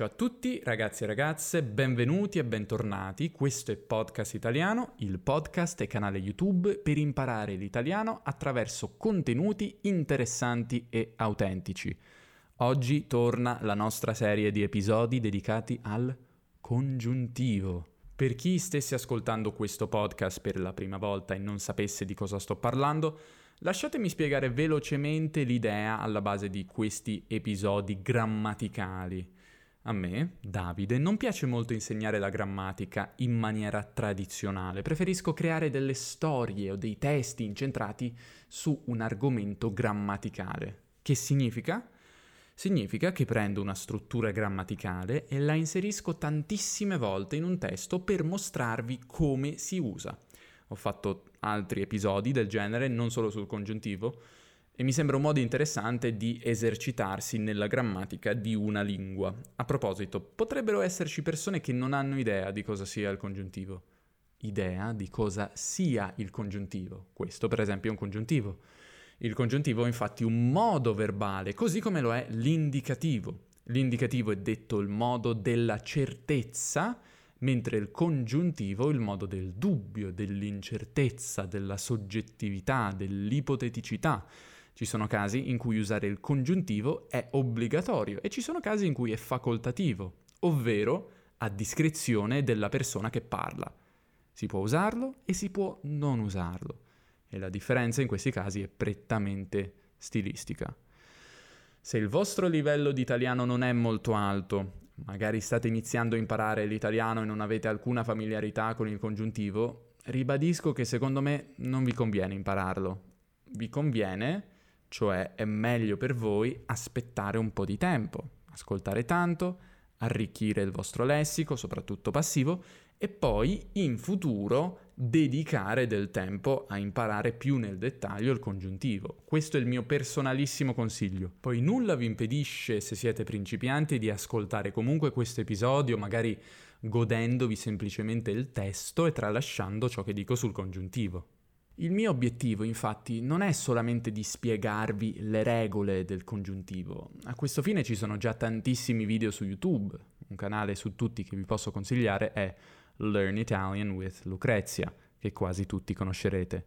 Ciao a tutti ragazzi e ragazze, benvenuti e bentornati. Questo è Podcast Italiano, il podcast e canale YouTube per imparare l'italiano attraverso contenuti interessanti e autentici. Oggi torna la nostra serie di episodi dedicati al congiuntivo. Per chi stesse ascoltando questo podcast per la prima volta e non sapesse di cosa sto parlando, lasciatemi spiegare velocemente l'idea alla base di questi episodi grammaticali. A me, Davide, non piace molto insegnare la grammatica in maniera tradizionale, preferisco creare delle storie o dei testi incentrati su un argomento grammaticale. Che significa? Significa che prendo una struttura grammaticale e la inserisco tantissime volte in un testo per mostrarvi come si usa. Ho fatto altri episodi del genere, non solo sul congiuntivo, e mi sembra un modo interessante di esercitarsi nella grammatica di una lingua. A proposito, potrebbero esserci persone che non hanno idea di cosa sia il congiuntivo. Idea di cosa sia il congiuntivo. Questo, per esempio, è un congiuntivo. Il congiuntivo è infatti un modo verbale, così come lo è l'indicativo. L'indicativo è detto il modo della certezza, mentre il congiuntivo è il modo del dubbio, dell'incertezza, della soggettività, dell'ipoteticità. Ci sono casi in cui usare il congiuntivo è obbligatorio e ci sono casi in cui è facoltativo, ovvero a discrezione della persona che parla. Si può usarlo e si può non usarlo e la differenza in questi casi è prettamente stilistica. Se il vostro livello di italiano non è molto alto, magari state iniziando a imparare l'italiano e non avete alcuna familiarità con il congiuntivo, ribadisco che secondo me non vi conviene impararlo. Vi conviene cioè è meglio per voi aspettare un po' di tempo, ascoltare tanto, arricchire il vostro lessico, soprattutto passivo, e poi in futuro dedicare del tempo a imparare più nel dettaglio il congiuntivo. Questo è il mio personalissimo consiglio. Poi nulla vi impedisce, se siete principianti, di ascoltare comunque questo episodio, magari godendovi semplicemente il testo e tralasciando ciò che dico sul congiuntivo. Il mio obiettivo, infatti, non è solamente di spiegarvi le regole del congiuntivo. A questo fine ci sono già tantissimi video su YouTube. Un canale su tutti che vi posso consigliare è Learn Italian with Lucrezia, che quasi tutti conoscerete.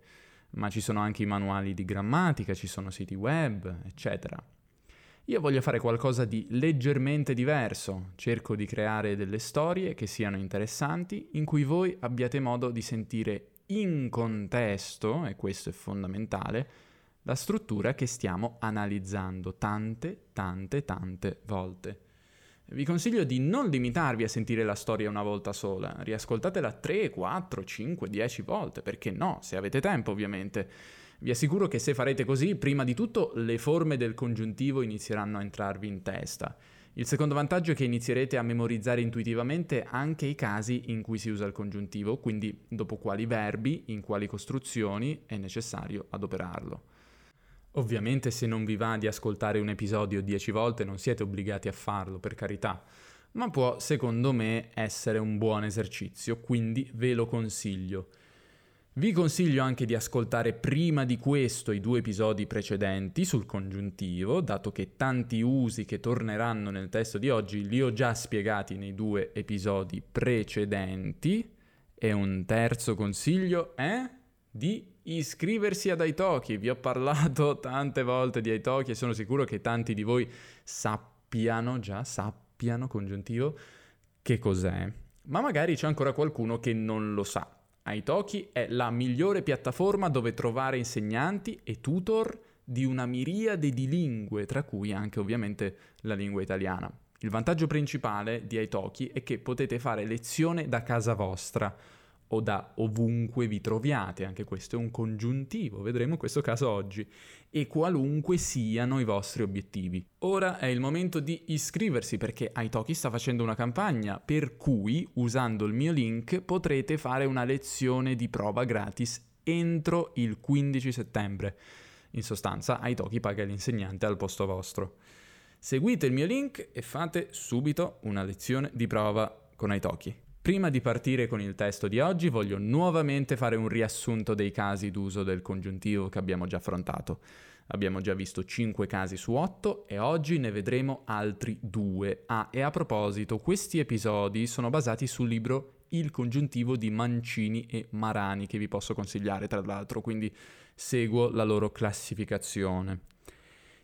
Ma ci sono anche i manuali di grammatica, ci sono siti web, eccetera. Io voglio fare qualcosa di leggermente diverso, cerco di creare delle storie che siano interessanti, in cui voi abbiate modo di sentire in contesto, e questo è fondamentale, la struttura che stiamo analizzando tante, tante, tante volte. Vi consiglio di non limitarvi a sentire la storia una volta sola, riascoltatela 3, 4, 5, 10 volte, perché no, se avete tempo ovviamente. Vi assicuro che se farete così, prima di tutto le forme del congiuntivo inizieranno a entrarvi in testa il secondo vantaggio è che inizierete a memorizzare intuitivamente anche i casi in cui si usa il congiuntivo, quindi dopo quali verbi, in quali costruzioni è necessario adoperarlo. Ovviamente se non vi va di ascoltare un episodio dieci volte non siete obbligati a farlo, per carità, ma può, secondo me, essere un buon esercizio, quindi ve lo consiglio. Vi consiglio anche di ascoltare prima di questo i due episodi precedenti sul congiuntivo, dato che tanti usi che torneranno nel testo di oggi li ho già spiegati nei due episodi precedenti. E un terzo consiglio è di iscriversi ad Aitoki. Vi ho parlato tante volte di Aitoki e sono sicuro che tanti di voi sappiano già, sappiano congiuntivo, che cos'è. Ma magari c'è ancora qualcuno che non lo sa. Aitoki è la migliore piattaforma dove trovare insegnanti e tutor di una miriade di lingue, tra cui anche ovviamente la lingua italiana. Il vantaggio principale di Aitoki è che potete fare lezione da casa vostra o da ovunque vi troviate, anche questo è un congiuntivo, vedremo questo caso oggi, e qualunque siano i vostri obiettivi. Ora è il momento di iscriversi perché Aitoki sta facendo una campagna per cui, usando il mio link, potrete fare una lezione di prova gratis entro il 15 settembre. In sostanza, Aitoki paga l'insegnante al posto vostro. Seguite il mio link e fate subito una lezione di prova con Aitoki. Prima di partire con il testo di oggi voglio nuovamente fare un riassunto dei casi d'uso del congiuntivo che abbiamo già affrontato. Abbiamo già visto 5 casi su 8 e oggi ne vedremo altri 2. Ah, e a proposito, questi episodi sono basati sul libro Il congiuntivo di Mancini e Marani, che vi posso consigliare tra l'altro, quindi seguo la loro classificazione.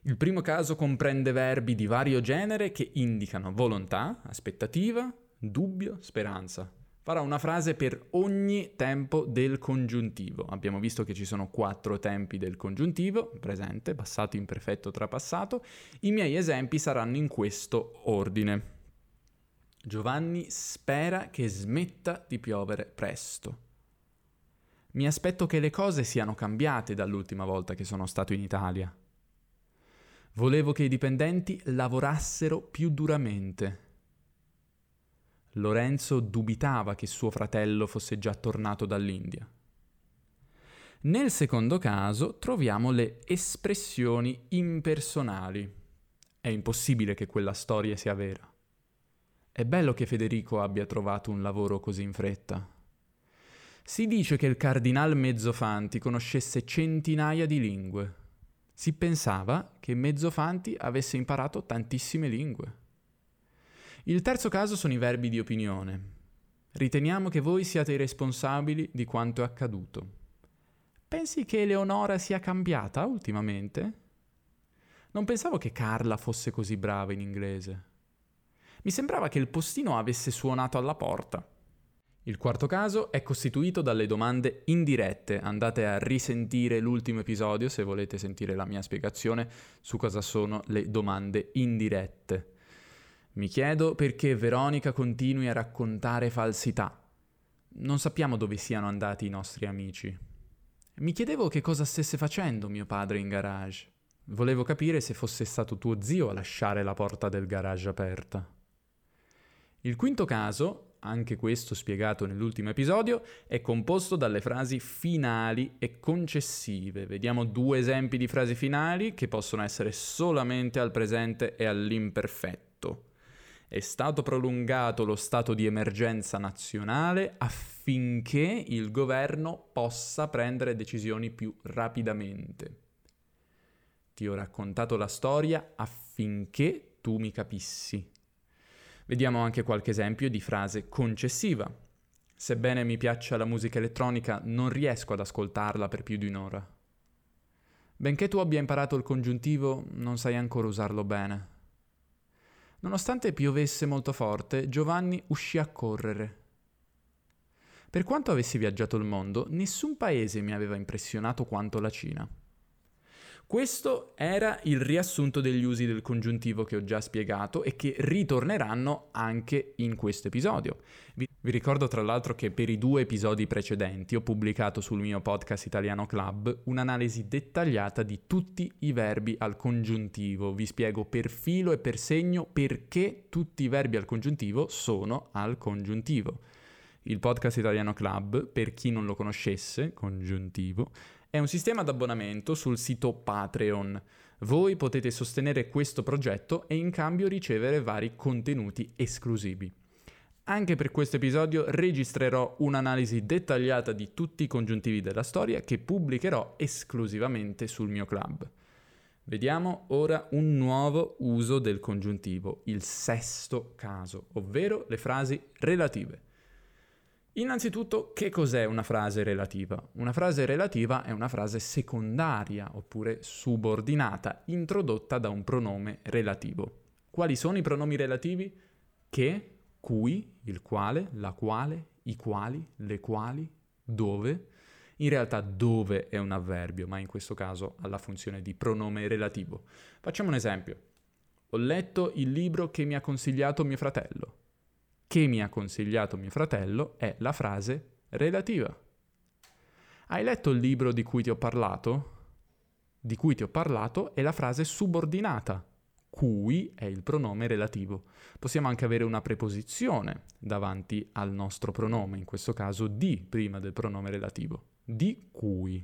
Il primo caso comprende verbi di vario genere che indicano volontà, aspettativa, dubbio, speranza. Farà una frase per ogni tempo del congiuntivo. Abbiamo visto che ci sono quattro tempi del congiuntivo, presente, passato, imperfetto, trapassato. I miei esempi saranno in questo ordine. Giovanni spera che smetta di piovere presto. Mi aspetto che le cose siano cambiate dall'ultima volta che sono stato in Italia. Volevo che i dipendenti lavorassero più duramente. Lorenzo dubitava che suo fratello fosse già tornato dall'India. Nel secondo caso troviamo le espressioni impersonali. È impossibile che quella storia sia vera. È bello che Federico abbia trovato un lavoro così in fretta. Si dice che il cardinal Mezzofanti conoscesse centinaia di lingue. Si pensava che Mezzofanti avesse imparato tantissime lingue. Il terzo caso sono i verbi di opinione. Riteniamo che voi siate i responsabili di quanto è accaduto. Pensi che Eleonora sia cambiata ultimamente? Non pensavo che Carla fosse così brava in inglese. Mi sembrava che il postino avesse suonato alla porta. Il quarto caso è costituito dalle domande indirette. Andate a risentire l'ultimo episodio se volete sentire la mia spiegazione su cosa sono le domande indirette. Mi chiedo perché Veronica continui a raccontare falsità. Non sappiamo dove siano andati i nostri amici. Mi chiedevo che cosa stesse facendo mio padre in garage. Volevo capire se fosse stato tuo zio a lasciare la porta del garage aperta. Il quinto caso anche questo spiegato nell'ultimo episodio, è composto dalle frasi finali e concessive. Vediamo due esempi di frasi finali che possono essere solamente al presente e all'imperfetto. È stato prolungato lo stato di emergenza nazionale affinché il governo possa prendere decisioni più rapidamente. Ti ho raccontato la storia affinché tu mi capissi. Vediamo anche qualche esempio di frase concessiva. Sebbene mi piaccia la musica elettronica, non riesco ad ascoltarla per più di un'ora. Benché tu abbia imparato il congiuntivo, non sai ancora usarlo bene. Nonostante piovesse molto forte, Giovanni uscì a correre. Per quanto avessi viaggiato il mondo, nessun paese mi aveva impressionato quanto la Cina. Questo era il riassunto degli usi del congiuntivo che ho già spiegato e che ritorneranno anche in questo episodio. Vi, vi, ricordo tra l'altro che per i due episodi precedenti ho pubblicato sul mio podcast Italiano Club un'analisi dettagliata di tutti i verbi al congiuntivo. Vi spiego per filo e per segno perché tutti i verbi al congiuntivo sono al congiuntivo. Il podcast Italiano Club, per chi non lo conoscesse, congiuntivo, è un sistema d'abbonamento sul sito Patreon. Voi potete sostenere questo progetto e in cambio ricevere vari contenuti esclusivi. Anche per questo episodio registrerò un'analisi dettagliata di tutti i congiuntivi della storia che pubblicherò esclusivamente sul mio club. Vediamo ora un nuovo uso del congiuntivo, il sesto caso, ovvero le frasi relative. Innanzitutto, che cos'è una frase relativa? Una frase relativa è una frase secondaria oppure subordinata, introdotta da un pronome relativo. Quali sono i pronomi relativi? Che, cui, il quale, la quale, i quali, le quali, dove. In realtà dove è un avverbio, ma in questo caso ha la funzione di pronome relativo. Facciamo un esempio. Ho letto il libro che mi ha consigliato mio fratello che mi ha consigliato mio fratello è la frase relativa. Hai letto il libro di cui ti ho parlato? Di cui ti ho parlato è la frase subordinata, cui è il pronome relativo. Possiamo anche avere una preposizione davanti al nostro pronome, in questo caso di prima del pronome relativo, di cui.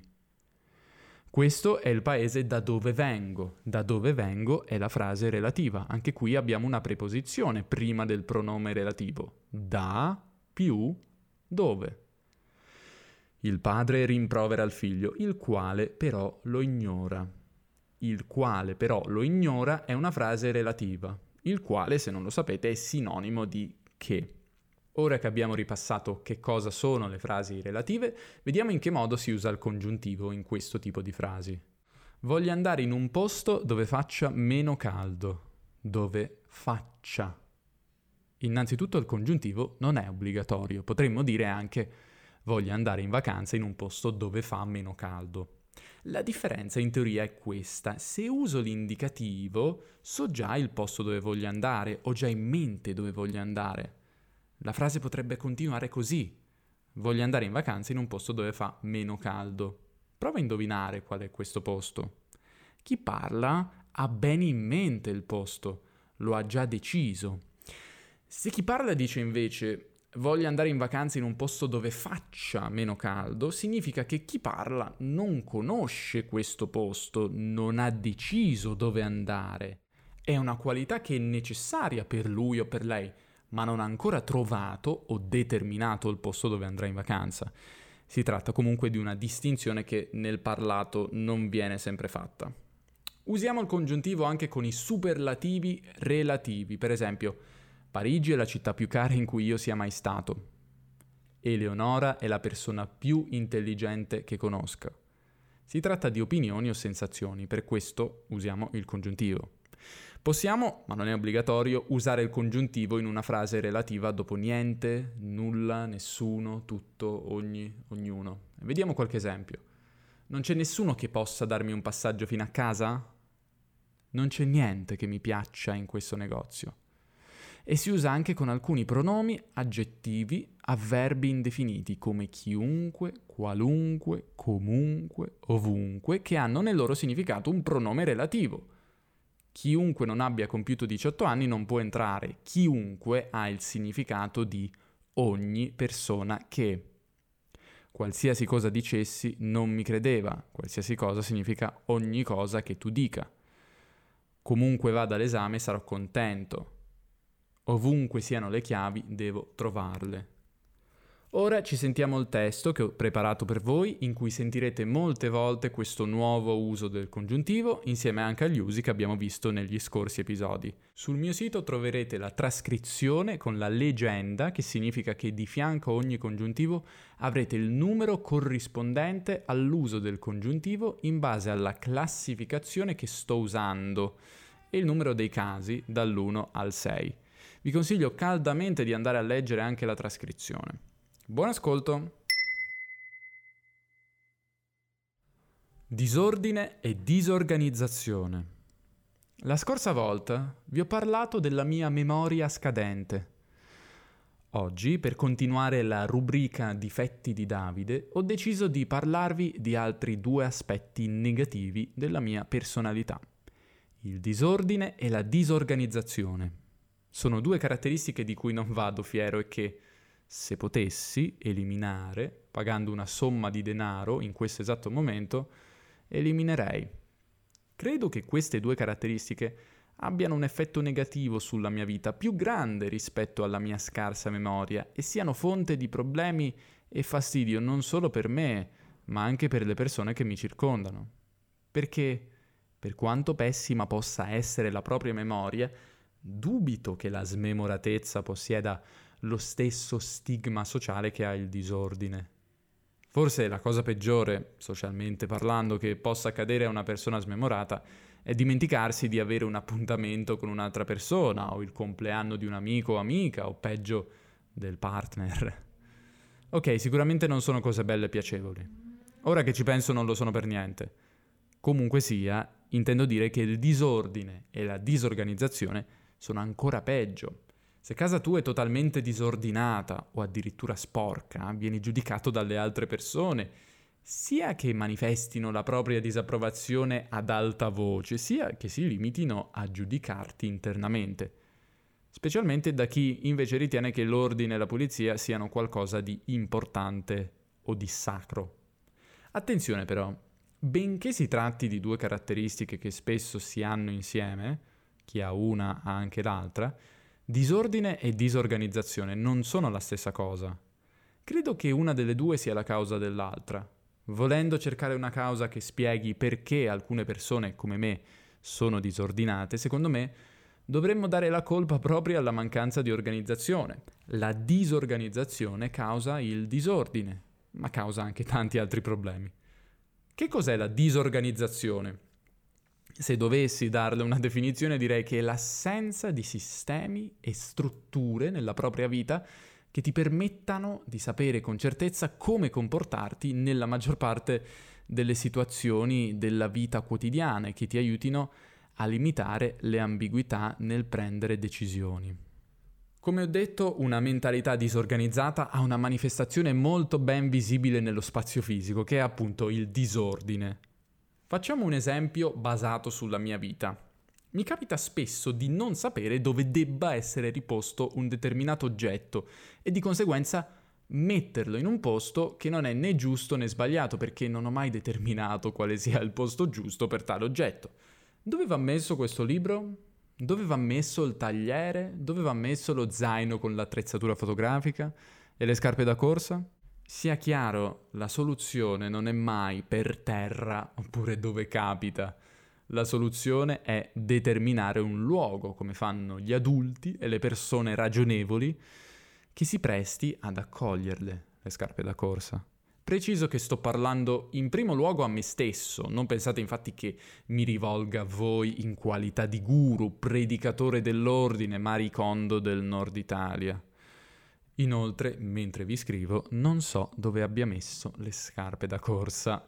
Questo è il paese da dove vengo. Da dove vengo è la frase relativa. Anche qui abbiamo una preposizione prima del pronome relativo. Da più dove. Il padre rimprovera il figlio, il quale però lo ignora. il quale però lo ignora è una frase relativa, il quale, se non lo sapete, è sinonimo di che. Ora che abbiamo ripassato che cosa sono le frasi relative, vediamo in che modo si usa il congiuntivo in questo tipo di frasi. Voglio andare in un posto dove faccia meno caldo, dove faccia. Innanzitutto il congiuntivo non è obbligatorio, potremmo dire anche voglio andare in vacanza in un posto dove fa meno caldo. La differenza in teoria è questa, se uso l'indicativo so già il posto dove voglio andare, ho già in mente dove voglio andare. La frase potrebbe continuare così. Voglio andare in vacanza in un posto dove fa meno caldo. Prova a indovinare qual è questo posto. Chi parla ha bene in mente il posto, lo ha già deciso. Se chi parla dice invece voglio andare in vacanza in un posto dove faccia meno caldo, significa che chi parla non conosce questo posto, non ha deciso dove andare. È una qualità che è necessaria per lui o per lei, ma non ha ancora trovato o determinato il posto dove andrà in vacanza. Si tratta comunque di una distinzione che nel parlato non viene sempre fatta. Usiamo il congiuntivo anche con i superlativi relativi, per esempio Parigi è la città più cara in cui io sia mai stato. Eleonora è la persona più intelligente che conosca. Si tratta di opinioni o sensazioni, per questo usiamo il congiuntivo. Possiamo, ma non è obbligatorio, usare il congiuntivo in una frase relativa dopo niente, nulla, nessuno, tutto, ogni, ognuno. Vediamo qualche esempio. Non c'è nessuno che possa darmi un passaggio fino a casa? Non c'è niente che mi piaccia in questo negozio. E si usa anche con alcuni pronomi, aggettivi, avverbi indefiniti come chiunque, qualunque, comunque, ovunque, che hanno nel loro significato un pronome relativo Chiunque non abbia compiuto 18 anni non può entrare. Chiunque ha il significato di ogni persona che. Qualsiasi cosa dicessi non mi credeva. Qualsiasi cosa significa ogni cosa che tu dica. Comunque vada all'esame sarò contento. Ovunque siano le chiavi devo trovarle. Ora ci sentiamo il testo che ho preparato per voi, in cui sentirete molte volte questo nuovo uso del congiuntivo, insieme anche agli usi che abbiamo visto negli scorsi episodi. Sul mio sito troverete la trascrizione con la legenda, che significa che di fianco a ogni congiuntivo avrete il numero corrispondente all'uso del congiuntivo in base alla classificazione che sto usando e il numero dei casi dall'1 al 6. Vi consiglio caldamente di andare a leggere anche la trascrizione. Buon ascolto! Disordine e disorganizzazione. La scorsa volta vi ho parlato della mia memoria scadente. Oggi, per continuare la rubrica Difetti di Davide, ho deciso di parlarvi di altri due aspetti negativi della mia personalità. Il disordine e la disorganizzazione. Sono due caratteristiche di cui non vado fiero e che, se potessi eliminare, pagando una somma di denaro in questo esatto momento, eliminerei. Credo che queste due caratteristiche abbiano un effetto negativo sulla mia vita più grande rispetto alla mia scarsa memoria e siano fonte di problemi e fastidio non solo per me, ma anche per le persone che mi circondano. Perché, per quanto pessima possa essere la propria memoria, dubito che la smemoratezza possieda lo stesso stigma sociale che ha il disordine. Forse la cosa peggiore, socialmente parlando, che possa accadere a una persona smemorata è dimenticarsi di avere un appuntamento con un'altra persona o il compleanno di un amico o amica o peggio del partner. Ok, sicuramente non sono cose belle e piacevoli. Ora che ci penso non lo sono per niente. Comunque sia, intendo dire che il disordine e la disorganizzazione sono ancora peggio se casa tua è totalmente disordinata o addirittura sporca, vieni giudicato dalle altre persone, sia che manifestino la propria disapprovazione ad alta voce, sia che si limitino a giudicarti internamente, specialmente da chi invece ritiene che l'ordine e la pulizia siano qualcosa di importante o di sacro. Attenzione però, benché si tratti di due caratteristiche che spesso si hanno insieme, chi ha una ha anche l'altra, Disordine e disorganizzazione non sono la stessa cosa. Credo che una delle due sia la causa dell'altra. Volendo cercare una causa che spieghi perché alcune persone come me sono disordinate, secondo me dovremmo dare la colpa proprio alla mancanza di organizzazione. La disorganizzazione causa il disordine, ma causa anche tanti altri problemi. Che cos'è la disorganizzazione? Se dovessi darle una definizione direi che è l'assenza di sistemi e strutture nella propria vita che ti permettano di sapere con certezza come comportarti nella maggior parte delle situazioni della vita quotidiana e che ti aiutino a limitare le ambiguità nel prendere decisioni. Come ho detto, una mentalità disorganizzata ha una manifestazione molto ben visibile nello spazio fisico, che è appunto il disordine. Facciamo un esempio basato sulla mia vita. Mi capita spesso di non sapere dove debba essere riposto un determinato oggetto e di conseguenza metterlo in un posto che non è né giusto né sbagliato perché non ho mai determinato quale sia il posto giusto per tale oggetto. Dove va messo questo libro? Dove va messo il tagliere? Dove va messo lo zaino con l'attrezzatura fotografica? E le scarpe da corsa? Sia chiaro, la soluzione non è mai per terra oppure dove capita. La soluzione è determinare un luogo, come fanno gli adulti e le persone ragionevoli, che si presti ad accoglierle, le scarpe da corsa. Preciso che sto parlando in primo luogo a me stesso, non pensate infatti che mi rivolga a voi in qualità di guru, predicatore dell'ordine, maricondo del nord Italia. Inoltre, mentre vi scrivo, non so dove abbia messo le scarpe da corsa.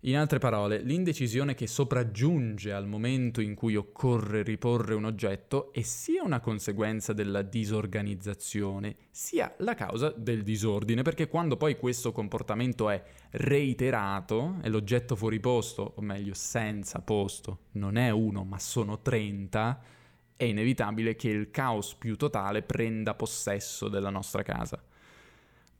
In altre parole, l'indecisione che sopraggiunge al momento in cui occorre riporre un oggetto è sia una conseguenza della disorganizzazione, sia la causa del disordine, perché quando poi questo comportamento è reiterato e l'oggetto fuori posto, o meglio senza posto, non è uno ma sono 30, è inevitabile che il caos più totale prenda possesso della nostra casa.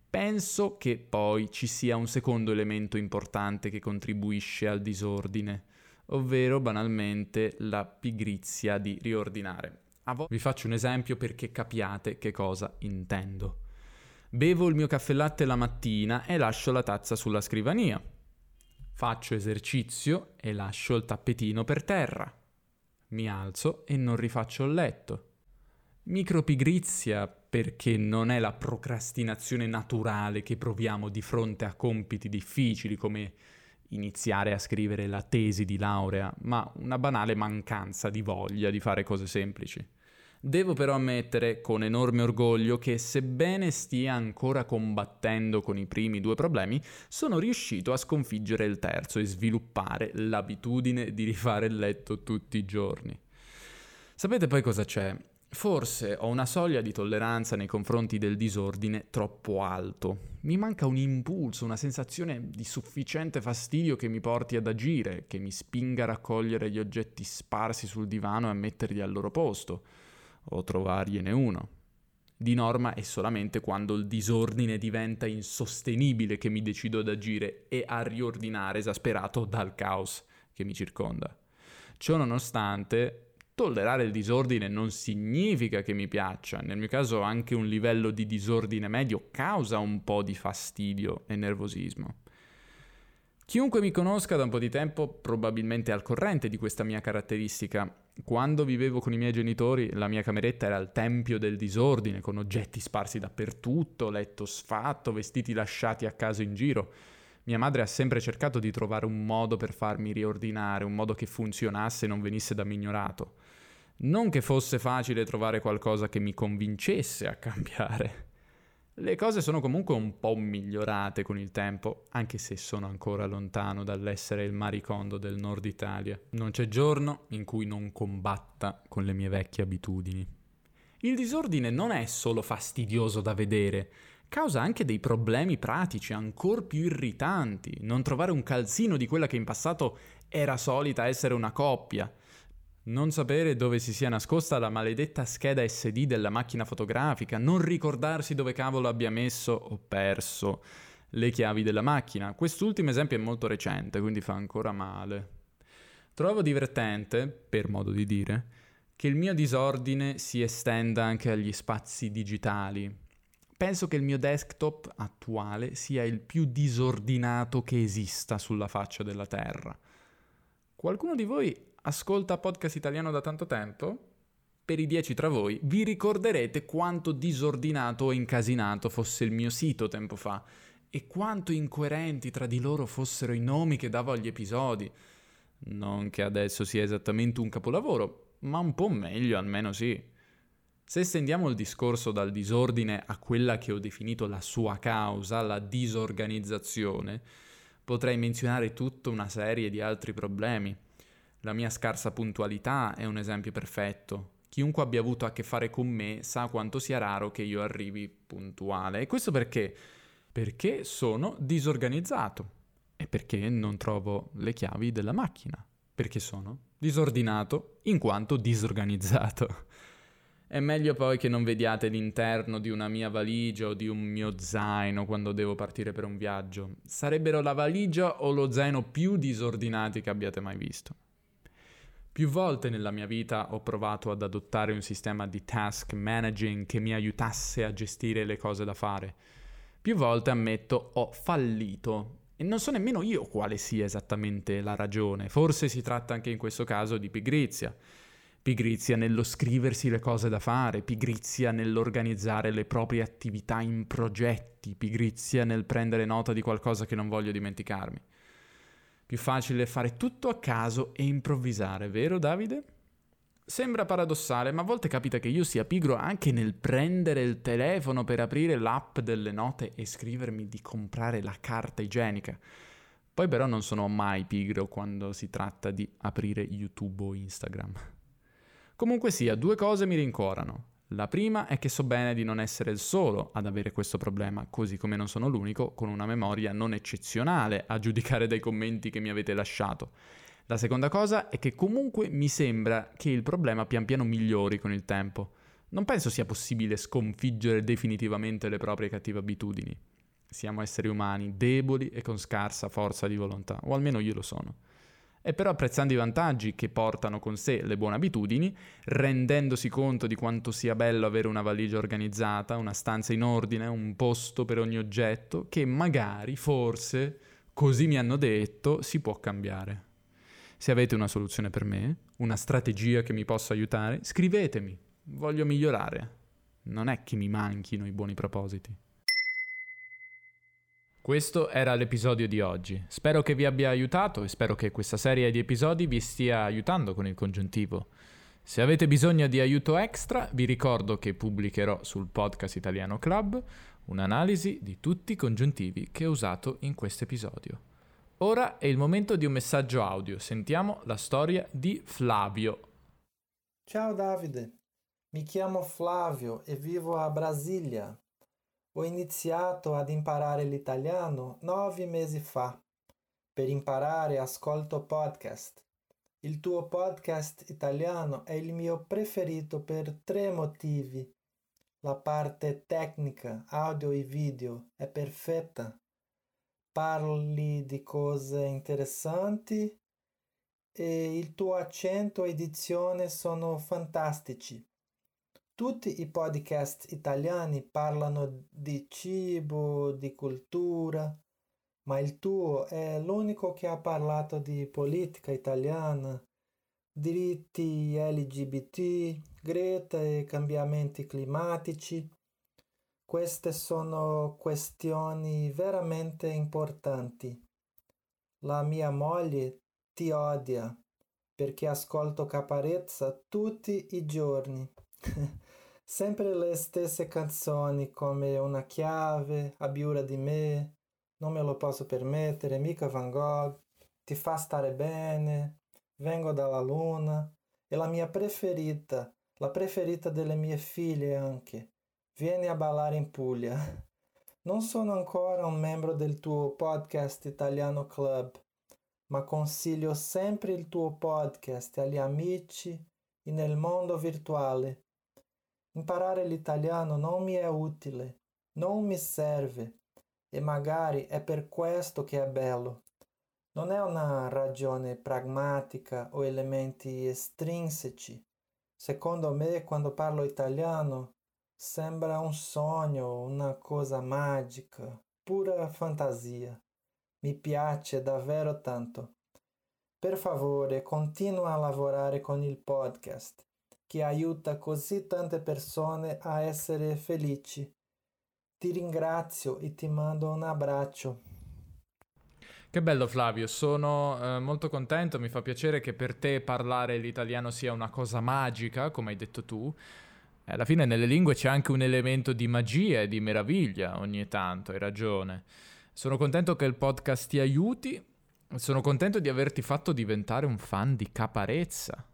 Penso che poi ci sia un secondo elemento importante che contribuisce al disordine, ovvero banalmente la pigrizia di riordinare. Vo- Vi faccio un esempio perché capiate che cosa intendo. Bevo il mio caffè latte la mattina e lascio la tazza sulla scrivania. Faccio esercizio e lascio il tappetino per terra. Mi alzo e non rifaccio il letto. Micropigrizia perché non è la procrastinazione naturale che proviamo di fronte a compiti difficili come iniziare a scrivere la tesi di laurea, ma una banale mancanza di voglia di fare cose semplici. Devo però ammettere con enorme orgoglio che sebbene stia ancora combattendo con i primi due problemi, sono riuscito a sconfiggere il terzo e sviluppare l'abitudine di rifare il letto tutti i giorni. Sapete poi cosa c'è? Forse ho una soglia di tolleranza nei confronti del disordine troppo alto. Mi manca un impulso, una sensazione di sufficiente fastidio che mi porti ad agire, che mi spinga a raccogliere gli oggetti sparsi sul divano e a metterli al loro posto, o trovargliene uno. Di norma è solamente quando il disordine diventa insostenibile che mi decido ad agire e a riordinare esasperato dal caos che mi circonda. Ciò nonostante, Tollerare il disordine non significa che mi piaccia, nel mio caso anche un livello di disordine medio causa un po' di fastidio e nervosismo. Chiunque mi conosca da un po' di tempo probabilmente è al corrente di questa mia caratteristica. Quando vivevo con i miei genitori la mia cameretta era il tempio del disordine, con oggetti sparsi dappertutto, letto sfatto, vestiti lasciati a caso in giro. Mia madre ha sempre cercato di trovare un modo per farmi riordinare, un modo che funzionasse e non venisse da me. Non che fosse facile trovare qualcosa che mi convincesse a cambiare. Le cose sono comunque un po' migliorate con il tempo, anche se sono ancora lontano dall'essere il maricondo del nord Italia. Non c'è giorno in cui non combatta con le mie vecchie abitudini. Il disordine non è solo fastidioso da vedere, causa anche dei problemi pratici ancora più irritanti. Non trovare un calzino di quella che in passato era solita essere una coppia non sapere dove si sia nascosta la maledetta scheda SD della macchina fotografica, non ricordarsi dove cavolo abbia messo o perso le chiavi della macchina. Quest'ultimo esempio è molto recente, quindi fa ancora male. Trovo divertente, per modo di dire, che il mio disordine si estenda anche agli spazi digitali. Penso che il mio desktop attuale sia il più disordinato che esista sulla faccia della Terra. Qualcuno di voi ascolta podcast italiano da tanto tempo? Per i dieci tra voi vi ricorderete quanto disordinato e incasinato fosse il mio sito tempo fa e quanto incoerenti tra di loro fossero i nomi che davo agli episodi. Non che adesso sia esattamente un capolavoro, ma un po' meglio almeno sì. Se estendiamo il discorso dal disordine a quella che ho definito la sua causa, la disorganizzazione, potrei menzionare tutta una serie di altri problemi. La mia scarsa puntualità è un esempio perfetto. Chiunque abbia avuto a che fare con me sa quanto sia raro che io arrivi puntuale. E questo perché? Perché sono disorganizzato e perché non trovo le chiavi della macchina. Perché sono disordinato in quanto disorganizzato. È meglio poi che non vediate l'interno di una mia valigia o di un mio zaino quando devo partire per un viaggio. Sarebbero la valigia o lo zaino più disordinati che abbiate mai visto. Più volte nella mia vita ho provato ad adottare un sistema di task managing che mi aiutasse a gestire le cose da fare. Più volte ammetto ho fallito e non so nemmeno io quale sia esattamente la ragione. Forse si tratta anche in questo caso di pigrizia pigrizia nello scriversi le cose da fare, pigrizia nell'organizzare le proprie attività in progetti, pigrizia nel prendere nota di qualcosa che non voglio dimenticarmi. Più facile fare tutto a caso e improvvisare, vero Davide? Sembra paradossale, ma a volte capita che io sia pigro anche nel prendere il telefono per aprire l'app delle note e scrivermi di comprare la carta igienica. Poi però non sono mai pigro quando si tratta di aprire YouTube o Instagram. Comunque sia, due cose mi rincuorano. La prima è che so bene di non essere il solo ad avere questo problema, così come non sono l'unico con una memoria non eccezionale a giudicare dai commenti che mi avete lasciato. La seconda cosa è che comunque mi sembra che il problema pian piano migliori con il tempo. Non penso sia possibile sconfiggere definitivamente le proprie cattive abitudini. Siamo esseri umani deboli e con scarsa forza di volontà, o almeno io lo sono e però apprezzando i vantaggi che portano con sé le buone abitudini, rendendosi conto di quanto sia bello avere una valigia organizzata, una stanza in ordine, un posto per ogni oggetto, che magari, forse, così mi hanno detto, si può cambiare. Se avete una soluzione per me, una strategia che mi possa aiutare, scrivetemi. Voglio migliorare. Non è che mi manchino i buoni propositi. Questo era l'episodio di oggi. Spero che vi abbia aiutato e spero che questa serie di episodi vi stia aiutando con il congiuntivo. Se avete bisogno di aiuto extra, vi ricordo che pubblicherò sul podcast Italiano Club un'analisi di tutti i congiuntivi che ho usato in questo episodio. Ora è il momento di un messaggio audio. Sentiamo la storia di Flavio. Ciao Davide, mi chiamo Flavio e vivo a Brasilia, ho iniziato ad imparare l'italiano nove mesi fa. Per imparare ascolto podcast. Il tuo podcast italiano è il mio preferito per tre motivi. La parte tecnica, audio e video, è perfetta. Parli di cose interessanti e il tuo accento e edizione sono fantastici. Tutti i podcast italiani parlano di cibo, di cultura, ma il tuo è l'unico che ha parlato di politica italiana, diritti LGBT, Greta e cambiamenti climatici. Queste sono questioni veramente importanti. La mia moglie ti odia perché ascolto Caparezza tutti i giorni. Sempre le stesse canzoni come Una chiave, Abbiura di me, Non me lo posso permettere, Mica Van Gogh, Ti fa stare bene, Vengo dalla luna e la mia preferita, la preferita delle mie figlie anche, Vieni a ballare in Puglia. Non sono ancora un membro del tuo podcast Italiano Club, ma consiglio sempre il tuo podcast agli amici e nel mondo virtuale Imparare l'italiano non mi è utile, non mi serve e magari è per questo che è bello. Non è una ragione pragmatica o elementi estrinseci. Secondo me, quando parlo italiano, Sembra un sogno, una cosa magica, pura fantasia. Mi piace davvero tanto. Per favore, continua a lavorare con il podcast, che aiuta così tante persone a essere felici. Ti ringrazio e ti mando un abbraccio. Che bello Flavio, sono eh, molto contento, mi fa piacere che per te parlare l'italiano sia una cosa magica, come hai detto tu. Alla fine nelle lingue c'è anche un elemento di magia e di meraviglia ogni tanto, hai ragione. Sono contento che il podcast ti aiuti, sono contento di averti fatto diventare un fan di Caparezza.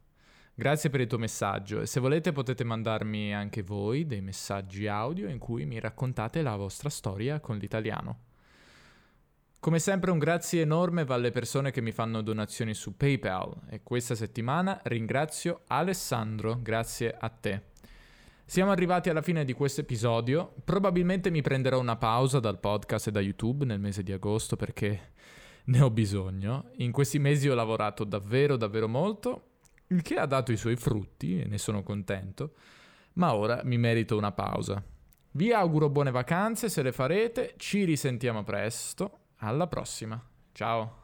Grazie per il tuo messaggio e se volete potete mandarmi anche voi dei messaggi audio in cui mi raccontate la vostra storia con l'italiano. Come sempre un grazie enorme va alle persone che mi fanno donazioni su PayPal e questa settimana ringrazio Alessandro, grazie a te. Siamo arrivati alla fine di questo episodio, probabilmente mi prenderò una pausa dal podcast e da YouTube nel mese di agosto perché ne ho bisogno. In questi mesi ho lavorato davvero davvero molto, il che ha dato i suoi frutti e ne sono contento, ma ora mi merito una pausa. Vi auguro buone vacanze se le farete, ci risentiamo presto alla prossima. Ciao.